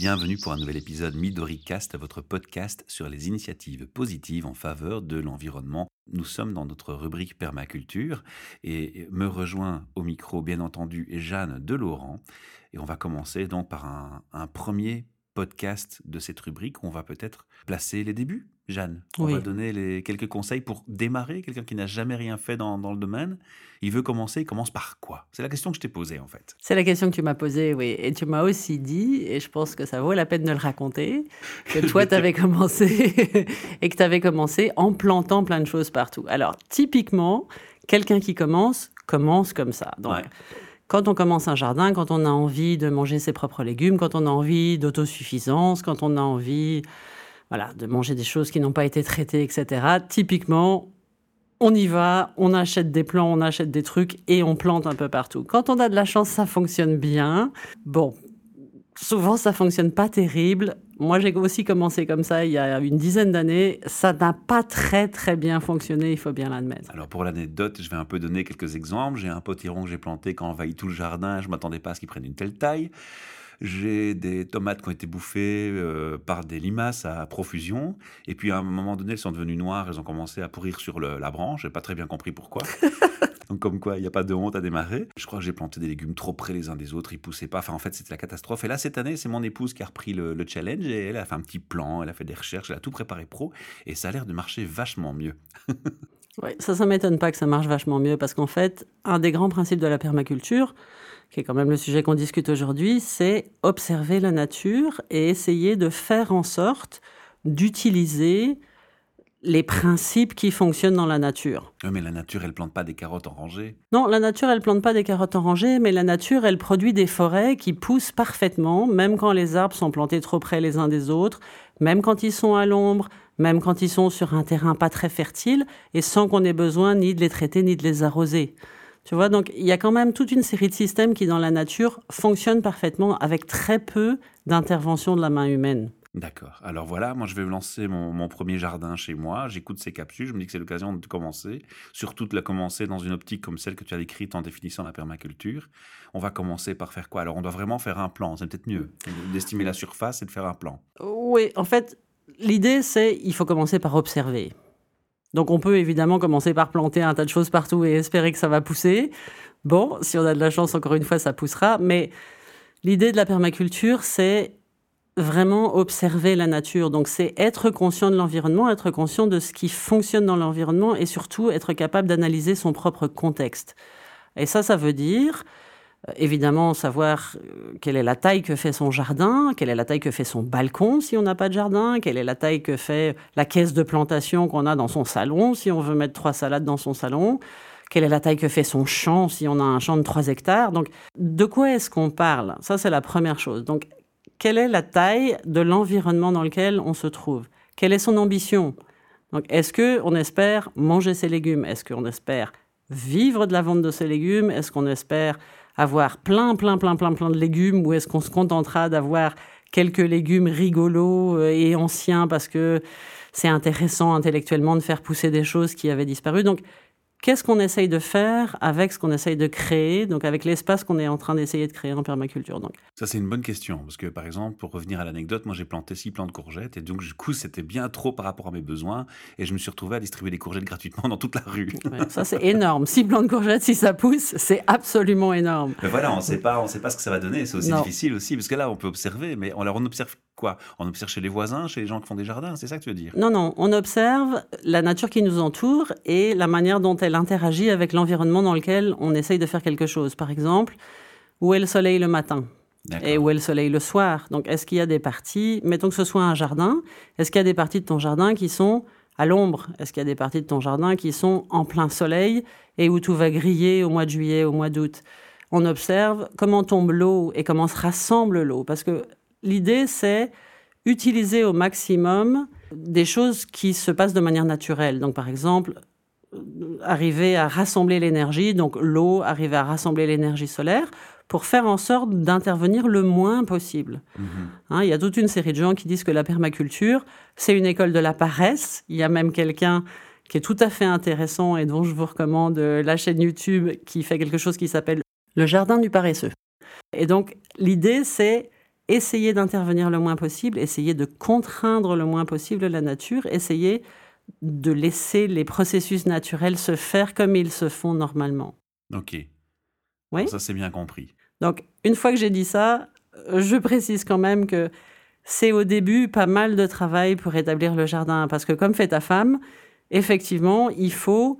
bienvenue pour un nouvel épisode MidoriCast, votre podcast sur les initiatives positives en faveur de l'environnement. Nous sommes dans notre rubrique permaculture et me rejoint au micro bien entendu Jeanne Delaurent et on va commencer donc par un, un premier podcast de cette rubrique. On va peut-être placer les débuts Jeanne, on va donner les, quelques conseils pour démarrer, quelqu'un qui n'a jamais rien fait dans, le domaine. Il veut commencer, il commence par quoi? C'est la question que je t'ai posée en fait. C'est la question que tu m'as posée, oui. Et tu m'as aussi dit, et je pense que ça vaut la peine de le raconter, que toi tu avais commencé et que tu avais commencé en plantant plein de choses partout. Alors typiquement, quelqu'un qui commence, commence comme ça. Donc, Quand on commence un jardin, quand on a envie de manger ses propres légumes, quand on a envie d'autosuffisance, quand on a envie voilà, de manger des choses qui n'ont pas été traitées, etc. Typiquement, on y va, on achète des plants, on achète des trucs et on plante un peu partout. Quand on a de la chance, ça fonctionne bien. Bon, souvent ça fonctionne pas terrible. Moi, j'ai aussi commencé comme ça il y a une dizaine d'années. Ça n'a pas très très bien fonctionné, il faut bien l'admettre. Alors pour l'anecdote, je vais un peu donner quelques exemples. J'ai un potiron que j'ai planté quand envahit tout le jardin. Je m'attendais pas à ce qu'il prenne une telle taille. J'ai des tomates qui ont été bouffées euh, par des limaces à profusion. Et puis à un moment donné, elles sont devenues noires, elles ont commencé à pourrir sur la branche. J'ai pas très bien compris pourquoi. Donc comme quoi, il n'y a pas de honte à démarrer. Je crois que j'ai planté des légumes trop près les uns des autres, ils poussaient pas. Enfin, en fait, c'était la catastrophe. Et là, cette année, c'est mon épouse qui a repris le, challenge et elle a fait un petit plan, elle a fait des recherches, elle a tout préparé pro et ça a l'air de marcher vachement mieux. oui, ça, ça m'étonne pas que ça marche vachement mieux parce qu'en fait, un des grands principes de la permaculture, qui est quand même le sujet qu'on discute aujourd'hui, c'est observer la nature et essayer de faire en sorte d'utiliser les principes qui fonctionnent dans la nature. Oui, mais la nature, elle plante pas des carottes en rangée. Non, la nature, elle plante pas des carottes en rangée, mais la nature, elle produit des forêts qui poussent parfaitement, même quand les arbres sont plantés trop près les uns des autres, même quand ils sont à l'ombre, même quand ils sont sur un terrain pas très fertile, et sans qu'on ait besoin ni de les traiter ni de les arroser. Tu vois, donc il y a quand même toute une série de systèmes qui, dans la nature, fonctionnent parfaitement avec très peu d'intervention de la main humaine. D'accord. Alors voilà, moi je vais lancer mon, premier jardin chez moi. J'écoute ces capsules, je me dis que c'est l'occasion de commencer. Surtout de la commencer dans une optique comme celle que tu as décrite en définissant la permaculture. On va commencer par faire quoi? Alors on doit vraiment faire un plan, c'est peut-être mieux d'estimer la surface et de faire un plan. Oui, en fait, l'idée c'est il faut commencer par observer. Donc on peut évidemment commencer par planter un tas de choses partout et espérer que ça va pousser. Bon, si on a de la chance, encore une fois, ça poussera. Mais l'idée de la permaculture, c'est vraiment observer la nature. Donc c'est être conscient de l'environnement, être conscient de ce qui fonctionne dans l'environnement et surtout être capable d'analyser son propre contexte. Et ça, ça veut dire évidemment savoir euh, quelle est la taille que fait son jardin, quelle est la taille que fait son balcon si on n'a pas de jardin, quelle est la taille que fait la caisse de plantation qu'on a dans son salon si on veut mettre trois salades dans son salon, quelle est la taille que fait son champ si on a un champ de 3 hectares. Donc, de quoi est-ce qu'on parle? Ça, c'est la première chose. Donc, quelle est la taille de l'environnement dans lequel on se trouve? Quelle est son ambition? Donc, est-ce qu'on espère manger ses légumes? Est-ce qu'on espère vivre de la vente de ses légumes? Est-ce qu'on espère avoir plein, plein, plein, plein, plein de légumes ou est-ce qu'on se contentera d'avoir quelques légumes rigolos euh, et anciens parce que c'est intéressant intellectuellement de faire pousser des choses qui avaient disparu. Donc, qu'est-ce qu'on essaye de faire avec ce qu'on essaye de créer, donc avec l'espace qu'on est en train d'essayer de créer en permaculture. Donc? Ça, c'est une bonne question, parce que par exemple, pour revenir à l'anecdote, moi j'ai planté six plants de courgettes, et donc du coup, c'était bien trop par rapport à mes besoins, et je me suis retrouvé à distribuer des courgettes gratuitement dans toute la rue. ça, c'est énorme. Six plants de courgettes, si ça pousse, c'est absolument énorme. Mais voilà, on ne sait pas, on sait pas ce que ça va donner. C'est aussi difficile aussi, parce que là, on peut observer, mais alors on observe quoi On observe chez les voisins, chez les gens qui font des jardins, c'est ça que tu veux dire? Non, non, on observe la nature qui nous entoure et la manière dont elle interagit avec l'environnement dans lequel on essaye de faire quelque chose. Par exemple, où est le soleil le matin? Et où est le soleil le soir? Donc, est-ce qu'il y a des parties, mettons que ce soit un jardin, est-ce qu'il y a des parties de ton jardin qui sont à l'ombre? Est-ce qu'il y a des parties de ton jardin qui sont en plein soleil et où tout va griller au mois de juillet, au mois d'août? On observe comment tombe l'eau et comment se rassemble l'eau. Parce que L'idée, c'est utiliser au maximum des choses qui se passent de manière naturelle. Donc, par exemple, arriver à rassembler l'énergie, donc l'eau, arriver à rassembler l'énergie solaire, pour faire en sorte d'intervenir le moins possible. Mhm. Hein, il y a toute une série de gens qui disent que la permaculture, c'est une école de la paresse. Il y a même quelqu'un qui est tout à fait intéressant et dont je vous recommande la chaîne YouTube qui fait quelque chose qui s'appelle Le Jardin du paresseux. Et donc, l'idée, c'est essayer d'intervenir le moins possible, essayer de contraindre le moins possible la nature, essayer de laisser les processus naturels se faire comme ils se font normalement. Ok. Oui. Ça, c'est bien compris. Donc, une fois que j'ai dit ça, je précise quand même que c'est au début pas mal de travail pour établir le jardin, parce que comme fait ta femme, effectivement, il faut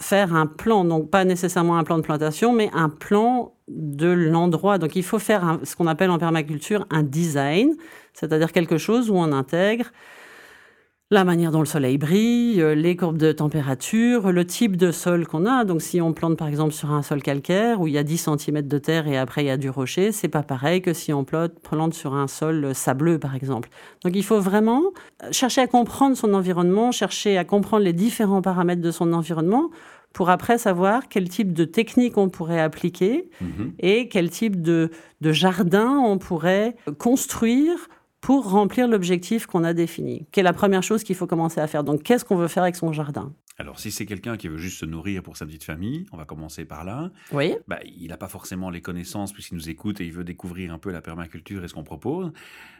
faire un plan, donc pas nécessairement un plan de plantation, mais un plan de l'endroit. Donc il faut faire ce qu'on appelle en permaculture un design, c'est-à-dire quelque chose où on intègre la manière dont le soleil brille, euh, les courbes de température, le type de sol qu'on a. Donc si on plante par exemple sur un sol calcaire où il y a 10 cm de terre et après il y a du rocher, c'est pas pareil que si on plante sur un sol sableux par exemple. Donc il faut vraiment chercher à comprendre son environnement, chercher à comprendre les différents paramètres de son environnement pour après savoir quel type de technique on pourrait appliquer Mhm. et quel type de, de jardin on pourrait construire pour remplir l'objectif qu'on a défini. Quelle est la première chose qu'il faut commencer à faire Donc, qu'est-ce qu'on veut faire avec son jardin? Alors, si c'est quelqu'un qui veut juste se nourrir pour sa petite famille, on va commencer par là. Oui. Bah, il n'a pas forcément les connaissances puisqu'il nous écoute et il veut découvrir un peu la permaculture et ce qu'on propose.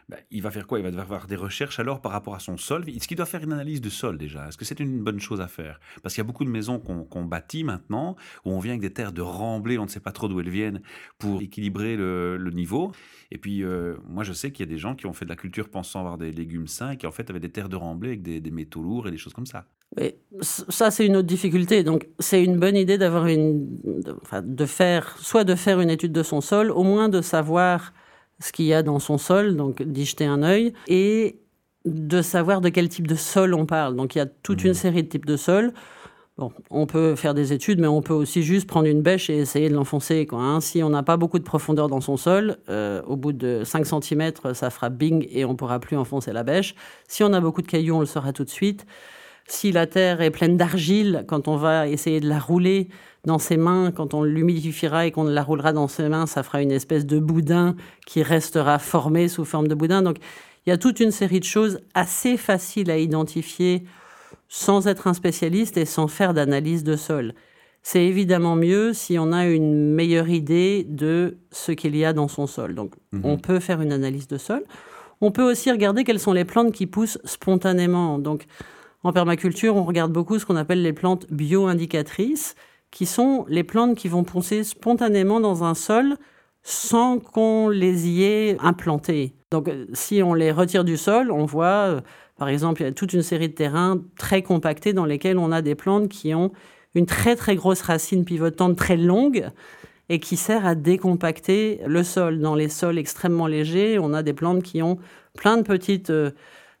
Bah, il va faire quoi? Il va devoir faire des recherches alors par rapport à son sol. Est-ce qu'il doit faire une analyse de sol déjà Est-ce que c'est une bonne chose à faire? Parce qu'il y a beaucoup de maisons qu'on bâtit maintenant où on vient avec des terres de remblai, on ne sait pas trop d'où elles viennent, pour équilibrer le, niveau. Et puis, euh, moi, je sais qu'il y a des gens qui ont fait de la culture pensant avoir des légumes sains et qui en fait avaient des terres de remblai avec des, métaux lourds et des choses comme ça. Mais ça, c'est une autre difficulté. Donc, c'est une bonne idée d'avoir une, de, enfin, de faire, soit de faire une étude de son sol, au moins de savoir ce qu'il y a dans son sol, donc d'y jeter un œil, et de savoir de quel type de sol on parle. Donc, il y a toute une série de types de sols. Bon, on peut faire des études, mais on peut aussi juste prendre une bêche et essayer de l'enfoncer. Quoi, hein. Si on n'a pas beaucoup de profondeur dans son sol, euh, au bout de 5 cm, ça fera bing et on pourra plus enfoncer la bêche. Si on a beaucoup de cailloux, on le saura tout de suite. Si la terre est pleine d'argile, quand on va essayer de la rouler dans ses mains, quand on l'humidifiera et qu'on la roulera dans ses mains, ça fera une espèce de boudin qui restera formé sous forme de boudin. Donc, il y a toute une série de choses assez faciles à identifier sans être un spécialiste et sans faire d'analyse de sol. C'est évidemment mieux si on a une meilleure idée de ce qu'il y a dans son sol. Donc, Mhm. on peut faire une analyse de sol. On peut aussi regarder quelles sont les plantes qui poussent spontanément. Donc, en permaculture, on regarde beaucoup ce qu'on appelle les plantes bio-indicatrices, qui sont les plantes qui vont pousser spontanément dans un sol sans qu'on les y ait implantées. Donc, euh, si on les retire du sol, on voit, euh, par exemple, il y a toute une série de terrains très compactés dans lesquels on a des plantes qui ont une très très grosse racine pivotante très longue et qui sert à décompacter le sol. Dans les sols extrêmement légers, on a des plantes qui ont plein de petites euh,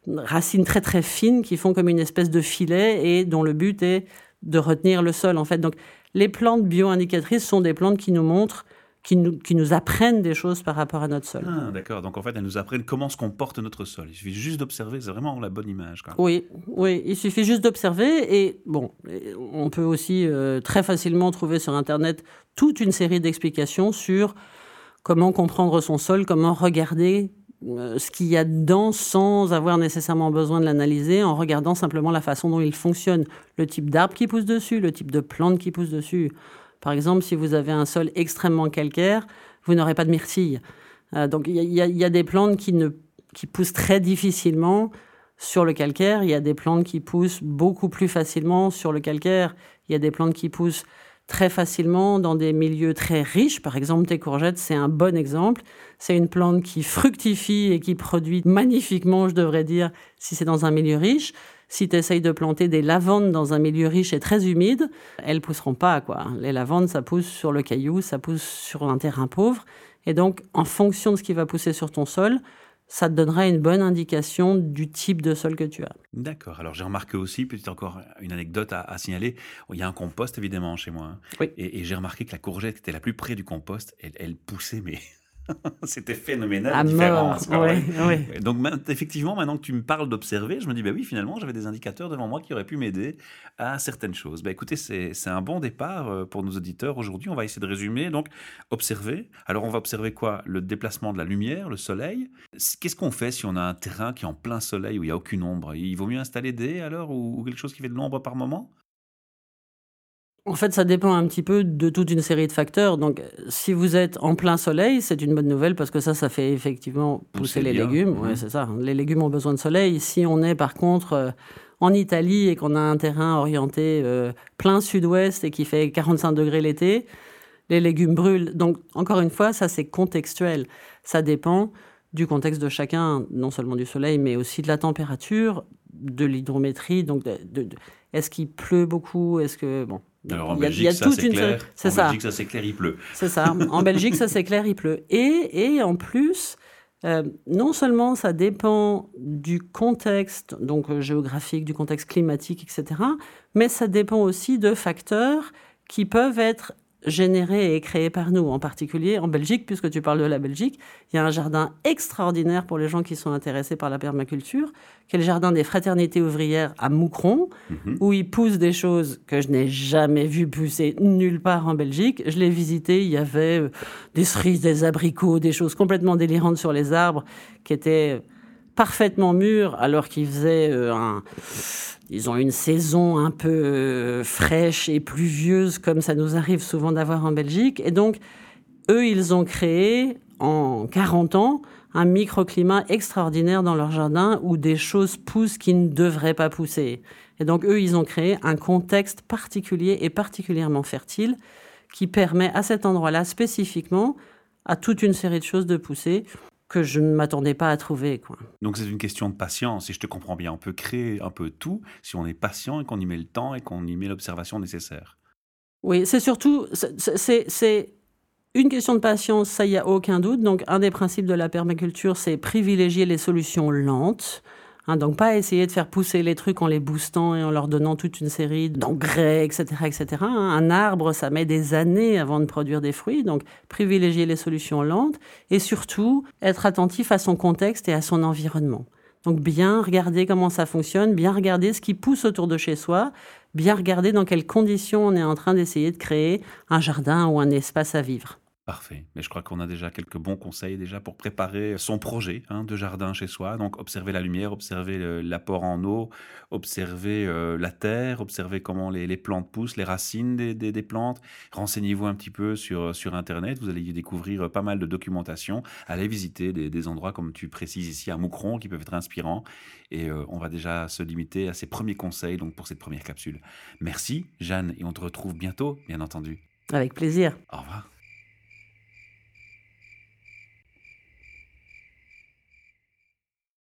racines très très fines qui font comme une espèce de filet et dont le but est de retenir le sol en fait. Donc les plantes bio-indicatrices sont des plantes qui nous montrent, qui nous, qui nous apprennent des choses par rapport à notre sol. Ah, d'accord. Donc en fait, elles nous apprennent comment se comporte notre sol. Il suffit juste d'observer. C'est vraiment la bonne image. Oui, oui, il suffit juste d'observer et bon, on peut aussi euh, très facilement trouver sur Internet toute une série d'explications sur comment comprendre son sol, comment regarder ce qu'il y a dedans sans avoir nécessairement besoin de l'analyser, en regardant simplement la façon dont il fonctionne, le type d'arbre qui pousse dessus, le type de plante qui pousse dessus. Par exemple, si vous avez un sol extrêmement calcaire, vous n'aurez pas de myrtille. Euh, donc il y, y a des plantes qui, ne, qui poussent très difficilement sur le calcaire. Il y a des plantes qui poussent beaucoup plus facilement sur le calcaire. Il y a des plantes qui poussent très facilement dans des milieux très riches. Par exemple, tes courgettes, c'est un bon exemple. C'est une plante qui fructifie et qui produit magnifiquement, je devrais dire, si c'est dans un milieu riche. Si tu essayes de planter des lavandes dans un milieu riche et très humide, elles pousseront pas. quoi. Les lavandes, ça pousse sur le caillou, ça pousse sur un terrain pauvre. Et donc, en fonction de ce qui va pousser sur ton sol, ça te donnera une bonne indication du type de sol que tu as. D'accord. Alors j'ai remarqué aussi, peut-être encore une anecdote à, à signaler. Il y a un compost évidemment chez moi. hein. Oui. Et, et j'ai remarqué que la courgette qui était la plus près du compost, elle, elle poussait, mais c'était phénoménal. À mort. Ouais, ouais. Donc effectivement, maintenant que tu me parles d'observer, je me dis, bah oui, finalement, j'avais des indicateurs devant moi qui auraient pu m'aider à certaines choses. Bah écoutez, c'est un bon départ euh, pour nos auditeurs. Aujourd'hui, on va essayer de résumer. Donc, observer. Alors, on va observer quoi? Le déplacement de la lumière, le soleil. Qu'est-ce qu'on fait si on a un terrain qui est en plein soleil où il n'y a aucune ombre? Il vaut mieux installer des alors ou, ou quelque chose qui fait de l'ombre par moment? En fait, ça dépend un petit peu de toute une série de facteurs. Donc, si vous êtes en plein soleil, c'est une bonne nouvelle parce que ça, ça fait effectivement pousser, les légumes. Oui, c'est ça. Les légumes ont besoin de soleil. Si on est par contre euh, en Italie et qu'on a un terrain orienté euh, plein sud-ouest et qui fait 45 degrés l'été, les légumes brûlent. Donc, encore une fois, ça, c'est contextuel. Ça dépend du contexte de chacun, non seulement du soleil, mais aussi de la température, de l'hydrométrie. Donc, de, est-ce qu'il pleut beaucoup? Est-ce que bon alors en Belgique, ça c'est clair. En ça. Belgique, ça c'est clair, il pleut. C'est ça. En Belgique, ça c'est clair, il pleut. Et, et en plus, euh, non seulement ça dépend du contexte, donc euh, géographique, du contexte climatique, etc., mais ça dépend aussi de facteurs qui peuvent être généré et créé par nous, en particulier en Belgique, puisque tu parles de la Belgique. Il y a un jardin extraordinaire pour les gens qui sont intéressés par la permaculture, qui est le jardin des fraternités ouvrières à Moucron, mhm. où ils poussent des choses que je n'ai jamais vues pousser nulle part en Belgique. Je l'ai visité, il y avait euh, des cerises, des abricots, des choses complètement délirantes sur les arbres qui étaient parfaitement mûrs alors qu'ils faisaient euh, un ils ont une saison un peu euh, fraîche et pluvieuse comme ça nous arrive souvent d'avoir en Belgique. Et donc, eux, ils ont créé en 40 ans un microclimat extraordinaire dans leur jardin où des choses poussent qui ne devraient pas pousser. Et donc, eux, ils ont créé un contexte particulier et particulièrement fertile qui permet à cet endroit-là spécifiquement à toute une série de choses de pousser que je ne m'attendais pas à trouver. Quoi. Donc c'est une question de patience, si je te comprends bien. On peut créer un peu tout si on est patient et qu'on y met le temps et qu'on y met l'observation nécessaire. Oui, c'est surtout, c'est une question de patience, ça, n'y a aucun doute. Donc un des principes de la permaculture, c'est privilégier les solutions lentes. Hein, donc pas essayer de faire pousser les trucs en les boostant et en leur donnant toute une série d'engrais, etc. etc. Hein. Un arbre, ça met des années avant de produire des fruits, donc privilégier les solutions lentes et surtout être attentif à son contexte et à son environnement. Donc bien regarder comment ça fonctionne, bien regarder ce qui pousse autour de chez soi, bien regarder dans quelles conditions on est en train d'essayer de créer un jardin ou un espace à vivre. Parfait. Mais je crois qu'on a déjà quelques bons conseils déjà pour préparer son projet hein, de jardin chez soi. Donc observer la lumière, observer l'apport en eau, observer euh, la terre, observer comment les, plantes poussent, les racines des, plantes. Renseignez-vous un petit peu sur, sur Internet. Vous allez y découvrir pas mal de documentation. Allez visiter des, endroits comme tu précises ici à Moucron qui peuvent être inspirants. Et euh, on va déjà se limiter à ces premiers conseils donc pour cette première capsule. Merci Jeanne et on te retrouve bientôt bien entendu. Avec plaisir. Au revoir.